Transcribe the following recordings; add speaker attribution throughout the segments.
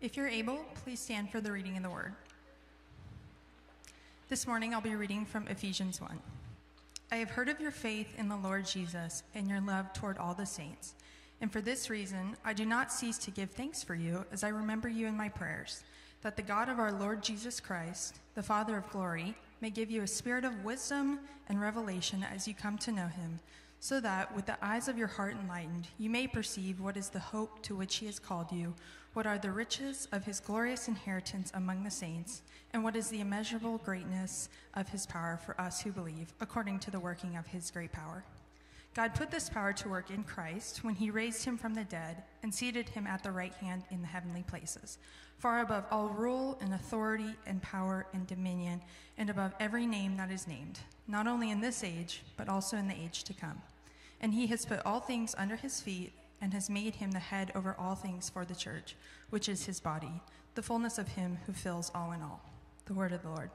Speaker 1: If you're able, please stand for the reading of the word. This morning I'll be reading from Ephesians 1. I have heard of your faith in the Lord Jesus and your love toward all the saints. And for this reason, I do not cease to give thanks for you as I remember you in my prayers, that the God of our Lord Jesus Christ, the Father of glory, may give you a spirit of wisdom and revelation as you come to know him, so that, with the eyes of your heart enlightened, you may perceive what is the hope to which he has called you, what are the riches of his glorious inheritance among the saints, and what is the immeasurable greatness of his power for us who believe, according to the working of his great power. God put this power to work in Christ when he raised him from the dead and seated him at the right hand in the heavenly places, far above all rule and authority and power and dominion, and above every name that is named, not only in this age, but also in the age to come. And he has put all things under his feet and has made him the head over all things for the church, which is his body, the fullness of him who fills all in all. The word of the Lord.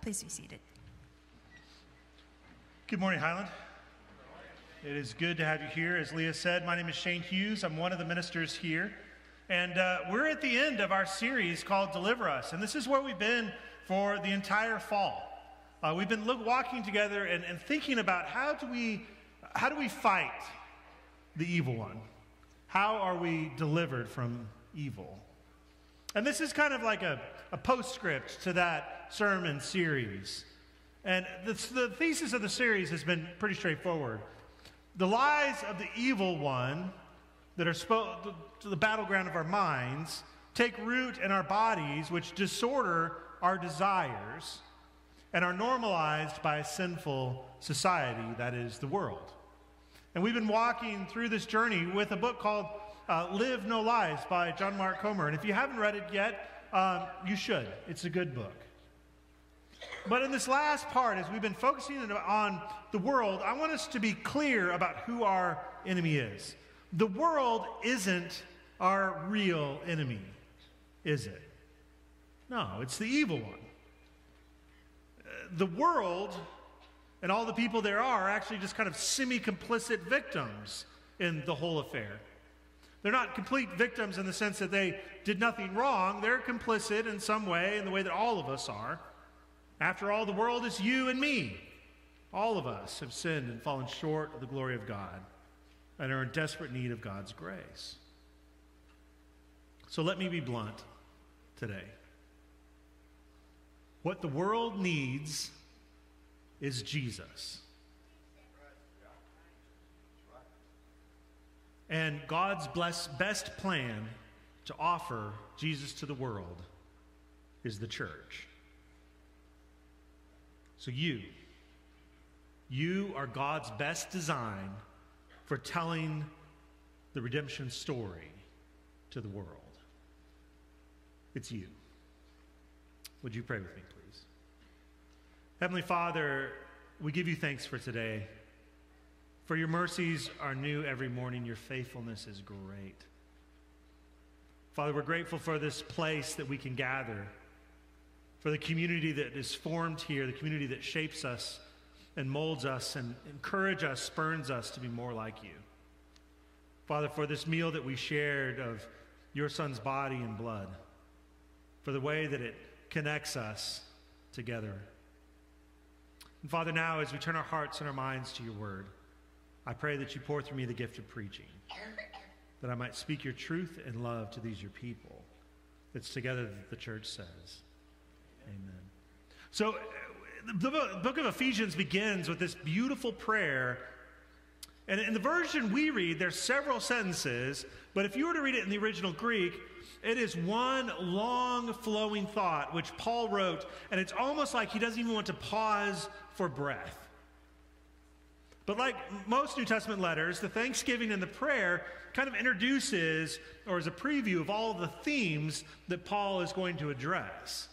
Speaker 1: Please be seated.
Speaker 2: Good morning, Highland. It is good to have you here. As Leah said, my name is Shane Hughes. I'm one of the ministers here. And uh, we're at the end of our series called Deliver Us. And this is where we've been for the entire fall. Uh, we've been look, walking together and, and thinking about how do, we, how do we fight the evil one? How are we delivered from evil? And this is kind of like a, a postscript to that sermon series. And the, the thesis of the series has been pretty straightforward. The lies of the evil one that are spo- to the battleground of our minds take root in our bodies, which disorder our desires and are normalized by a sinful society that is the world. And we've been walking through this journey with a book called uh, Live No Lies by John Mark Comer. And if you haven't read it yet, um, you should. It's a good book. But in this last part, as we've been focusing on the world, I want us to be clear about who our enemy is. The world isn't our real enemy, is it? No, it's the evil one. The world and all the people there are actually just kind of semi complicit victims in the whole affair. They're not complete victims in the sense that they did nothing wrong. They're complicit in some way, in the way that all of us are. After all, the world is you and me. All of us have sinned and fallen short of the glory of God and are in desperate need of God's grace. So let me be blunt today. What the world needs is Jesus. And God's bless, best plan to offer Jesus to the world is the church. So you, you are God's best design for telling the redemption story to the world. It's you. Would you pray with me, please? Heavenly Father, we give you thanks for today. For your mercies are new every morning, your faithfulness is great. Father, we're grateful for this place that we can gather for the community that is formed here, the community that shapes us and molds us and encourages us, spurns us to be more like you. Father, for this meal that we shared of your son's body and blood, for the way that it connects us together. And Father, now as we turn our hearts and our minds to your word, I pray that you pour through me the gift of preaching, that I might speak your truth and love to these your people. It's together that the church says. Amen. So, uh, the book of Ephesians begins with this beautiful prayer. And in the version we read, there's several sentences, but if you were to read it in the original Greek, it is one long flowing thought which Paul wrote, and it's almost like he doesn't even want to pause for breath. But like most New Testament letters, the thanksgiving and the prayer kind of introduces or is a preview of all the themes that Paul is going to address.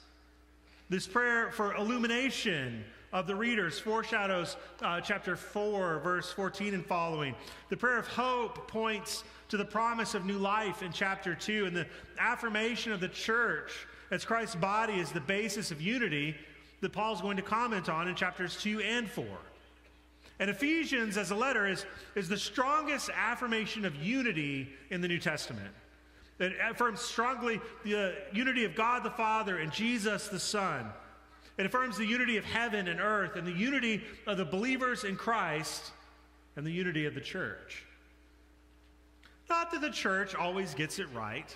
Speaker 2: This prayer for illumination of the readers foreshadows uh, chapter 4, verse 14 and following. The prayer of hope points to the promise of new life in chapter 2, and the affirmation of the church as Christ's body is the basis of unity that Paul's going to comment on in chapters 2 and 4. And Ephesians, as a letter, is, is the strongest affirmation of unity in the New Testament. It affirms strongly the unity of God the Father and Jesus the Son. It affirms the unity of heaven and earth and the unity of the believers in Christ and the unity of the church. Not that the church always gets it right.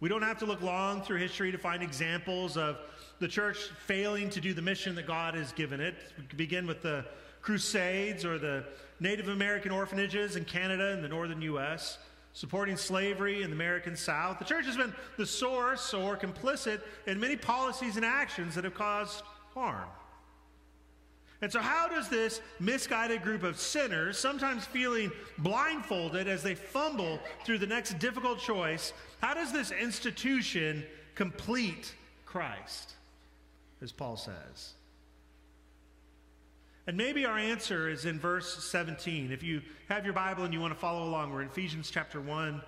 Speaker 2: We don't have to look long through history to find examples of the church failing to do the mission that God has given it. We begin with the Crusades or the Native American orphanages in Canada and the northern U.S., supporting slavery in the American South. The church has been the source or complicit in many policies and actions that have caused harm. And so, how does this misguided group of sinners, sometimes feeling blindfolded as they fumble through the next difficult choice, how does this institution complete Christ, as Paul says? And maybe our answer is in verse 17. If you have your Bible and you want to follow along, we're in Ephesians chapter 1,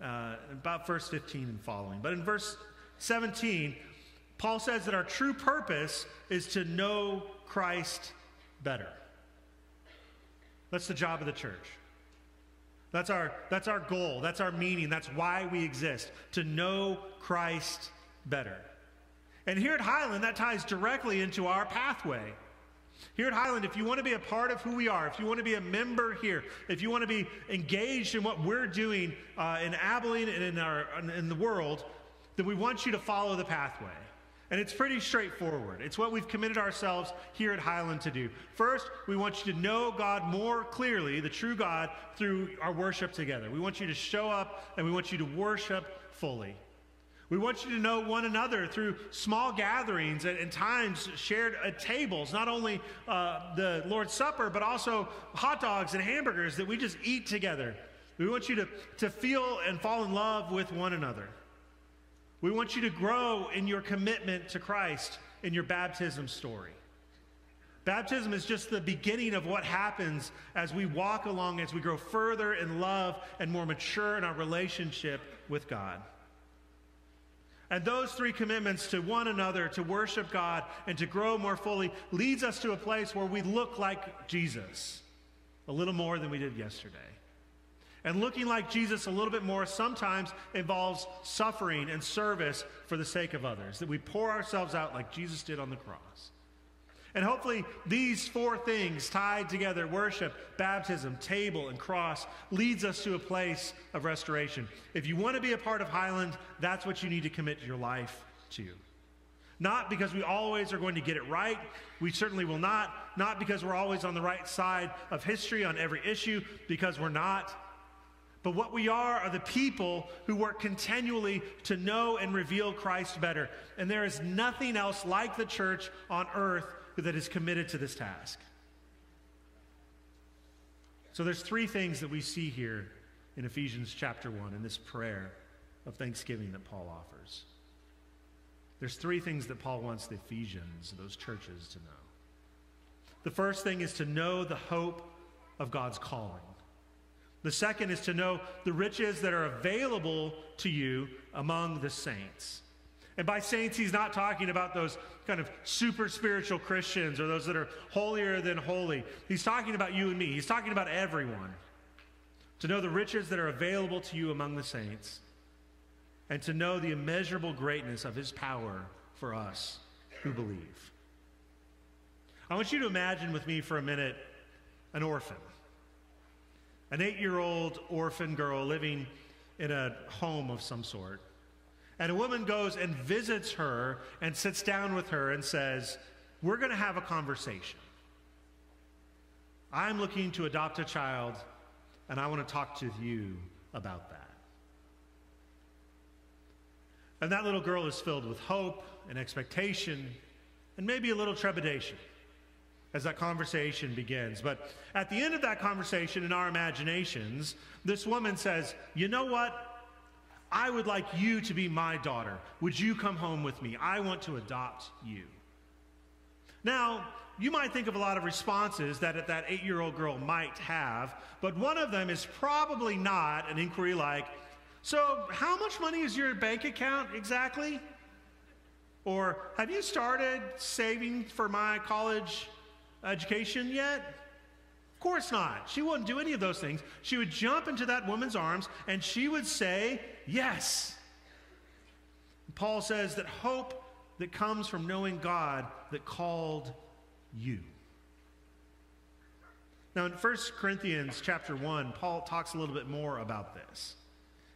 Speaker 2: uh, about verse 15 and following. But in verse 17, Paul says that our true purpose is to know Christ better. That's the job of the church. That's our, that's our goal. That's our meaning. That's why we exist, to know Christ better. And here at Highland, that ties directly into our pathway. Here at Highland, if you want to be a part of who we are, if you want to be a member here, if you want to be engaged in what we're doing uh, in Abilene and in, our, in the world, then we want you to follow the pathway. And it's pretty straightforward. It's what we've committed ourselves here at Highland to do. First, we want you to know God more clearly, the true God, through our worship together. We want you to show up and we want you to worship fully. We want you to know one another through small gatherings and, and times shared at tables, not only uh, the Lord's Supper, but also hot dogs and hamburgers that we just eat together. We want you to, to feel and fall in love with one another. We want you to grow in your commitment to Christ in your baptism story. Baptism is just the beginning of what happens as we walk along, as we grow further in love and more mature in our relationship with God. And those three commitments to one another, to worship God, and to grow more fully leads us to a place where we look like Jesus a little more than we did yesterday. And looking like Jesus a little bit more sometimes involves suffering and service for the sake of others, that we pour ourselves out like Jesus did on the cross. And hopefully, these four things tied together worship, baptism, table, and cross leads us to a place of restoration. If you want to be a part of Highland, that's what you need to commit your life to. Not because we always are going to get it right. We certainly will not. Not because we're always on the right side of history on every issue, because we're not. But what we are are the people who work continually to know and reveal Christ better. And there is nothing else like the church on earth that is committed to this task. So there's three things that we see here in Ephesians chapter 1 in this prayer of thanksgiving that Paul offers. There's three things that Paul wants the Ephesians, those churches, to know. The first thing is to know the hope of God's calling. The second is to know the riches that are available to you among the saints. And by saints, he's not talking about those kind of super spiritual Christians or those that are holier than holy. He's talking about you and me. He's talking about everyone. To know the riches that are available to you among the saints and to know the immeasurable greatness of his power for us who believe. I want you to imagine with me for a minute an orphan an eight year old orphan girl living in a home of some sort. And a woman goes and visits her and sits down with her and says, We're going to have a conversation. I'm looking to adopt a child, and I want to talk to you about that. And that little girl is filled with hope and expectation and maybe a little trepidation as that conversation begins. But at the end of that conversation, in our imaginations, this woman says, You know what? I would like you to be my daughter. Would you come home with me? I want to adopt you. Now, you might think of a lot of responses that that eight year old girl might have, but one of them is probably not an inquiry like, So, how much money is your bank account exactly? Or have you started saving for my college education yet? Of course not. She wouldn't do any of those things. She would jump into that woman's arms and she would say, Yes. Paul says that hope that comes from knowing God that called you. Now in 1 Corinthians chapter 1, Paul talks a little bit more about this.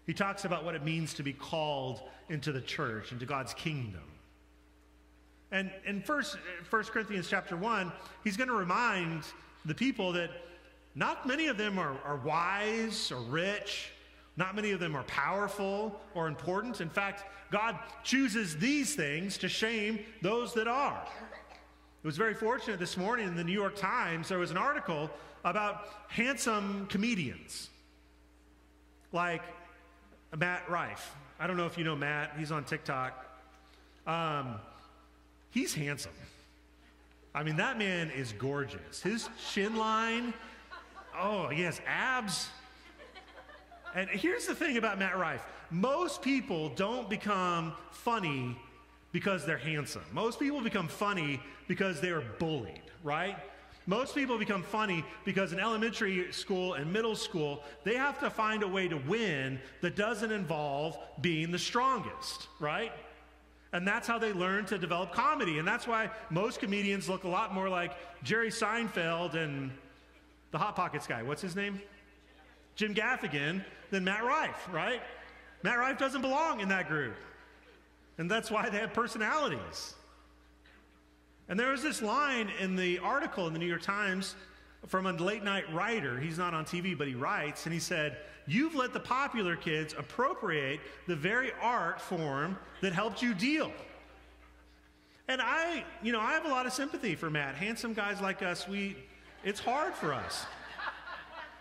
Speaker 2: He talks about what it means to be called into the church, into God's kingdom. And in 1, 1 Corinthians chapter 1, he's going to remind the people that not many of them are, are wise or rich. Not many of them are powerful or important. In fact, God chooses these things to shame those that are. It was very fortunate this morning in the New York Times, there was an article about handsome comedians like Matt Rife. I don't know if you know Matt, he's on TikTok. Um, he's handsome. I mean, that man is gorgeous. His chin line, oh, he has abs. And here's the thing about Matt Rife most people don't become funny because they're handsome. Most people become funny because they are bullied, right? Most people become funny because in elementary school and middle school, they have to find a way to win that doesn't involve being the strongest, right? And that's how they learn to develop comedy. And that's why most comedians look a lot more like Jerry Seinfeld and the Hot Pockets guy. What's his name? Jim Gaffigan than Matt Rife, right? Matt Rife doesn't belong in that group. And that's why they have personalities. And there was this line in the article in the New York Times from a late night writer. He's not on TV, but he writes, and he said, You've let the popular kids appropriate the very art form that helped you deal. And I, you know, I have a lot of sympathy for Matt. Handsome guys like us, we, it's hard for us.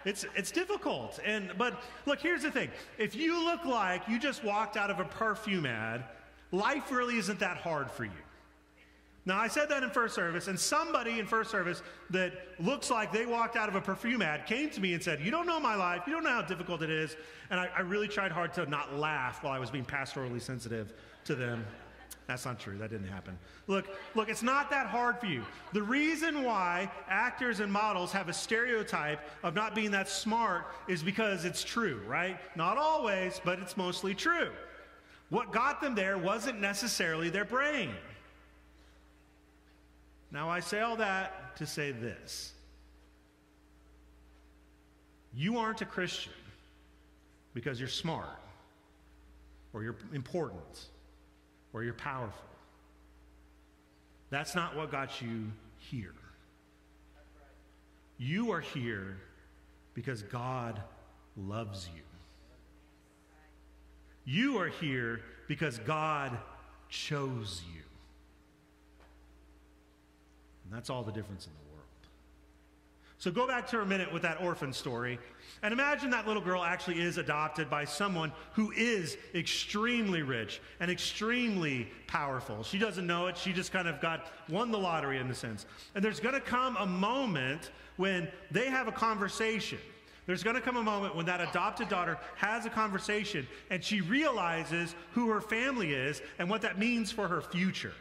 Speaker 2: It's, it's difficult. And, but look, here's the thing. If you look like you just walked out of a perfume ad, life really isn't that hard for you. Now, I said that in first service, and somebody in first service that looks like they walked out of a perfume ad came to me and said, You don't know my life. You don't know how difficult it is. And I, I really tried hard to not laugh while I was being pastorally sensitive to them. That's not true. That didn't happen. Look, look, it's not that hard for you. The reason why actors and models have a stereotype of not being that smart is because it's true, right? Not always, but it's mostly true. What got them there wasn't necessarily their brain. Now, I say all that to say this you aren't a Christian because you're smart or you're important or you're powerful. That's not what got you here. You are here because God loves you. You are here because God chose you. And that's all the difference in the world. So go back to a minute with that orphan story. And imagine that little girl actually is adopted by someone who is extremely rich and extremely powerful. She doesn't know it. She just kind of got won the lottery in a sense. And there's going to come a moment when they have a conversation. There's going to come a moment when that adopted daughter has a conversation and she realizes who her family is and what that means for her future.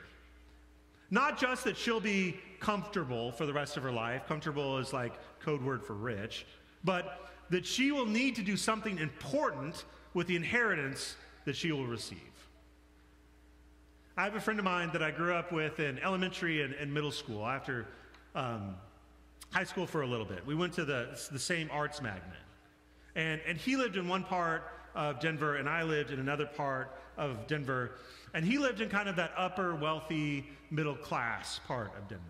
Speaker 2: Not just that she'll be comfortable for the rest of her life, comfortable is like code word for rich, but that she will need to do something important with the inheritance that she will receive. I have a friend of mine that I grew up with in elementary and, and middle school after um, high school for a little bit. We went to the, the same arts magnet. And, and he lived in one part of Denver, and I lived in another part of Denver. And he lived in kind of that upper, wealthy, middle class part of Denver.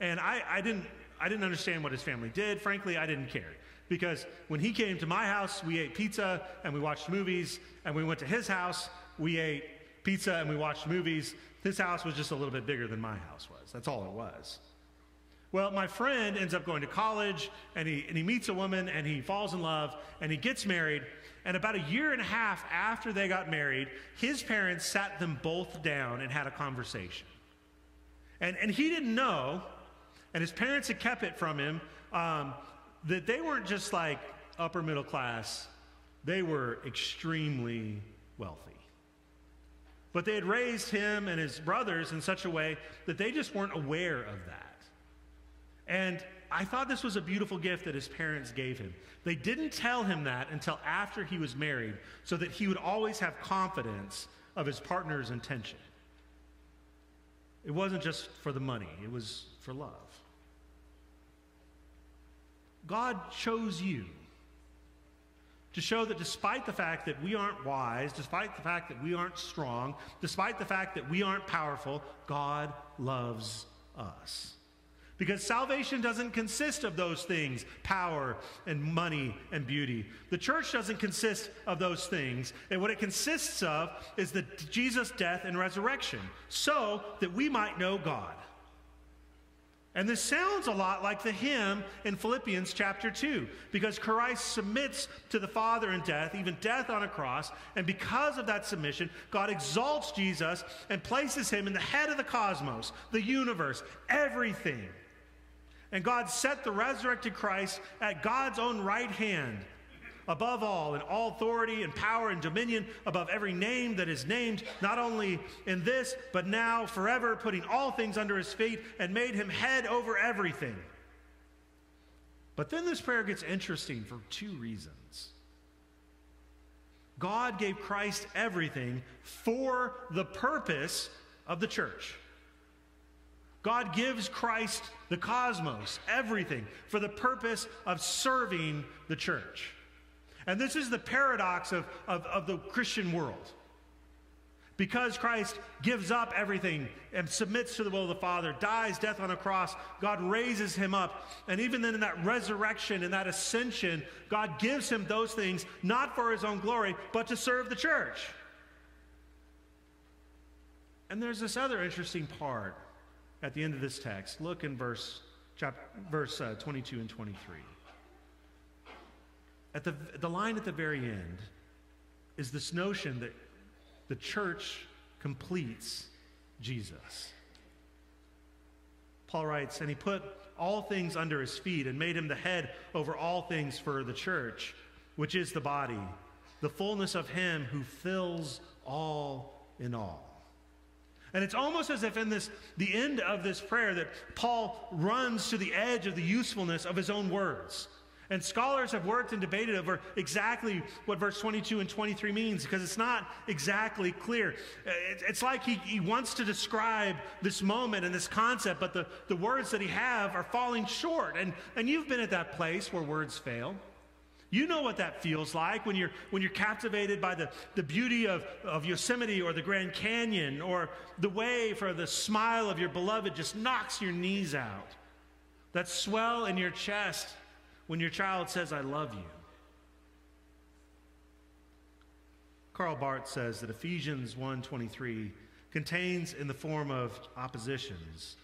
Speaker 2: And I, I, didn't, I didn't understand what his family did. Frankly, I didn't care. Because when he came to my house, we ate pizza and we watched movies. And we went to his house, we ate pizza and we watched movies. His house was just a little bit bigger than my house was. That's all it was. Well, my friend ends up going to college and he, and he meets a woman and he falls in love and he gets married and about a year and a half after they got married, his parents sat them both down and had a conversation. And, and he didn't know, and his parents had kept it from him, um, that they weren't just like upper middle class, they were extremely wealthy. But they had raised him and his brothers in such a way that they just weren't aware of that. And I thought this was a beautiful gift that his parents gave him. They didn't tell him that until after he was married so that he would always have confidence of his partner's intention. It wasn't just for the money, it was for love. God chose you to show that despite the fact that we aren't wise, despite the fact that we aren't strong, despite the fact that we aren't powerful, God loves us. Because salvation doesn't consist of those things power and money and beauty. The church doesn't consist of those things. And what it consists of is the Jesus' death and resurrection, so that we might know God. And this sounds a lot like the hymn in Philippians chapter 2, because Christ submits to the Father in death, even death on a cross. And because of that submission, God exalts Jesus and places him in the head of the cosmos, the universe, everything. And God set the resurrected Christ at God's own right hand above all, in all authority and power and dominion, above every name that is named, not only in this, but now forever, putting all things under his feet, and made him head over everything. But then this prayer gets interesting for two reasons. God gave Christ everything for the purpose of the church. God gives Christ the cosmos, everything, for the purpose of serving the church. And this is the paradox of, of, of, the Christian world. Because Christ gives up everything and submits to the will of the Father, dies death on a cross, God raises him up. And even then, in that resurrection, and that ascension, God gives him those things not for his own glory, but to serve the church. And there's this other interesting part at the end of this text. Look in verse, chapter, verse uh, 22 and 23. At the, the line at the very end is this notion that the church completes Jesus. Paul writes, and he put all things under his feet and made him the head over all things for the church, which is the body, the fullness of him who fills all in all. And it's almost as if in this the end of this prayer that Paul runs to the edge of the usefulness of his own words. And scholars have worked and debated over exactly what verse 22 and 23 means because it's not exactly clear. It's like he, he wants to describe this moment and this concept, but the, the words that he have are falling short. And, and you've been at that place where words fail. You know what that feels like when you're, when you're captivated by the, the beauty of, of Yosemite or the Grand Canyon or the wave or the smile of your beloved just knocks your knees out. That swell in your chest when your child says, I love you. Karl Barth says that Ephesians 1.23 contains in the form of oppositions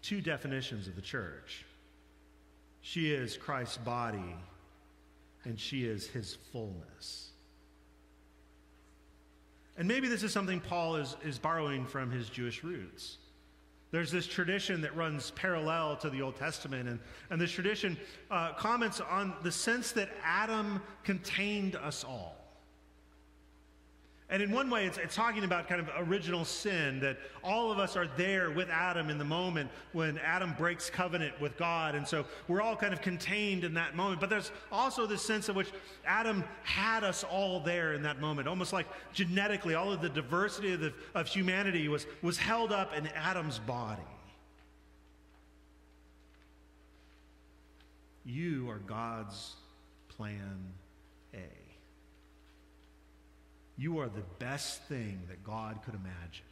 Speaker 2: two definitions of the church. She is Christ's body and she is his fullness. And maybe this is something Paul is, is borrowing from his Jewish roots. There's this tradition that runs parallel to the Old Testament, and, and this tradition uh, comments on the sense that Adam contained us all. And in one way, it's, it's, talking about kind of original sin, that all of us are there with Adam in the moment when Adam breaks covenant with God. And so we're all kind of contained in that moment. But there's also this sense in which Adam had us all there in that moment, almost like genetically, all of the diversity of, the, of humanity was, was held up in Adam's body. You are God's plan A. You are the best thing that God could imagine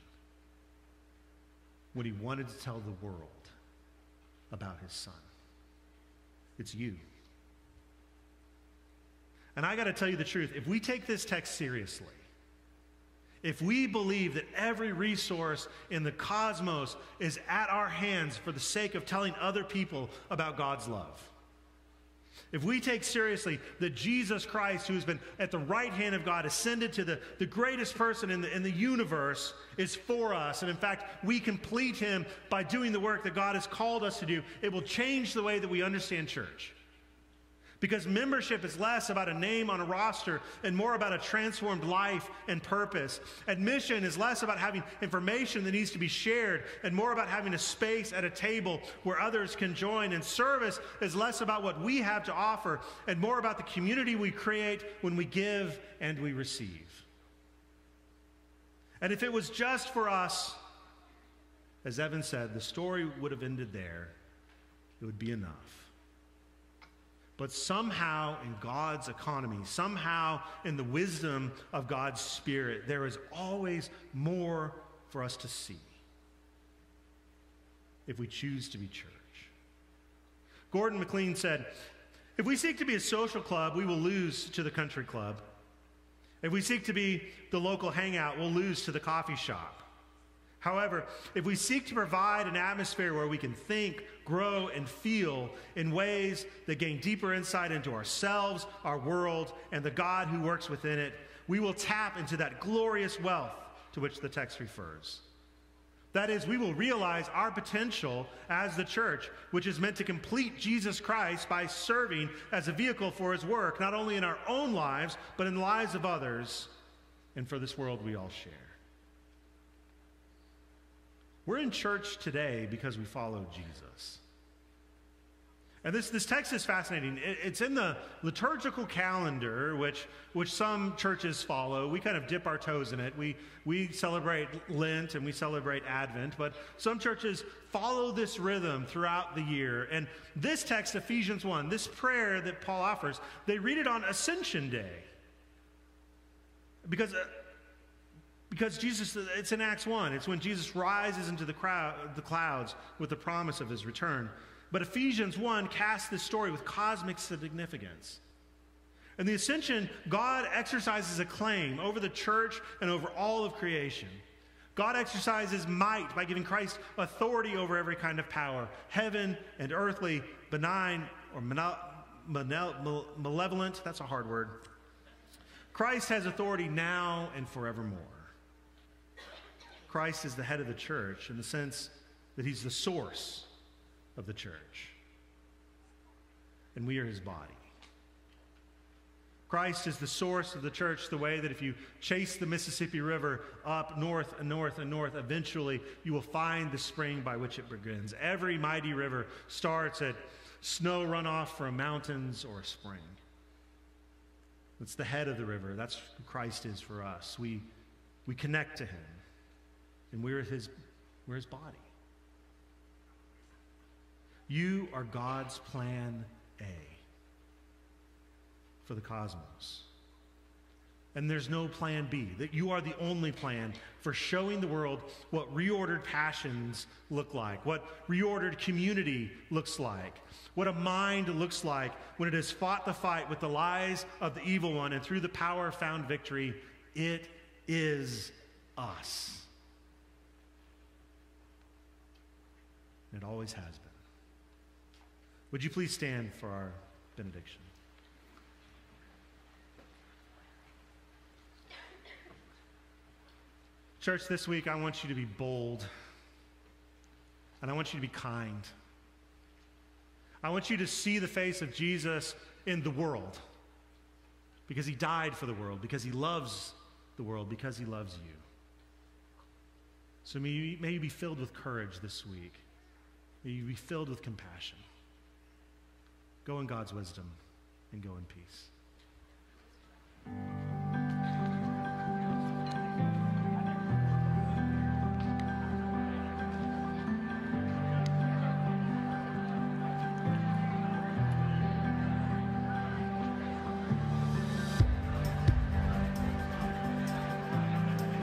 Speaker 2: when he wanted to tell the world about his son. It's you. And I got to tell you the truth if we take this text seriously, if we believe that every resource in the cosmos is at our hands for the sake of telling other people about God's love, if we take seriously that Jesus Christ, who has been at the right hand of God, ascended to the, the greatest person in the, in the universe, is for us, and in fact, we complete him by doing the work that God has called us to do, it will change the way that we understand church. Because membership is less about a name on a roster and more about a transformed life and purpose. Admission is less about having information that needs to be shared and more about having a space at a table where others can join. And service is less about what we have to offer and more about the community we create when we give and we receive. And if it was just for us, as Evan said, the story would have ended there. It would be enough. But somehow, in God's economy, somehow in the wisdom of God's Spirit, there is always more for us to see if we choose to be church. Gordon McLean said, If we seek to be a social club, we will lose to the country club. If we seek to be the local hangout, we'll lose to the coffee shop. However, if we seek to provide an atmosphere where we can think, grow, and feel in ways that gain deeper insight into ourselves, our world, and the God who works within it, we will tap into that glorious wealth to which the text refers. That is, we will realize our potential as the church, which is meant to complete Jesus Christ by serving as a vehicle for his work, not only in our own lives, but in the lives of others, and for this world we all share. We're in church today because we follow Jesus. And this, this text is fascinating. It, it's in the liturgical calendar, which, which some churches follow. We kind of dip our toes in it. We, we celebrate Lent and we celebrate Advent, but some churches follow this rhythm throughout the year. And this text, Ephesians 1, this prayer that Paul offers, they read it on Ascension Day. Because uh, because Jesus, it's in Acts 1. It's when Jesus rises into the, crowd, the clouds with the promise of his return. But Ephesians 1 casts this story with cosmic significance. In the ascension, God exercises a claim over the church and over all of creation. God exercises might by giving Christ authority over every kind of power, heaven and earthly, benign or malevolent. That's a hard word. Christ has authority now and forevermore. Christ is the head of the church in the sense that he's the source of the church. And we are his body. Christ is the source of the church, the way that if you chase the Mississippi River up north and north and north, eventually you will find the spring by which it begins. Every mighty river starts at snow runoff from mountains or a spring. It's the head of the river. That's who Christ is for us. We, we connect to him and we're his, we're his body. You are God's plan A for the cosmos. And there's no plan B, that you are the only plan for showing the world what reordered passions look like, what reordered community looks like, what a mind looks like when it has fought the fight with the lies of the evil one and through the power found victory. It is us. And it always has been. Would you please stand for our benediction? Church, this week I want you to be bold and I want you to be kind. I want you to see the face of Jesus in the world because he died for the world, because he loves the world, because he loves you. So may you, may you be filled with courage this week. May you be filled with compassion. Go in God's wisdom and go in peace.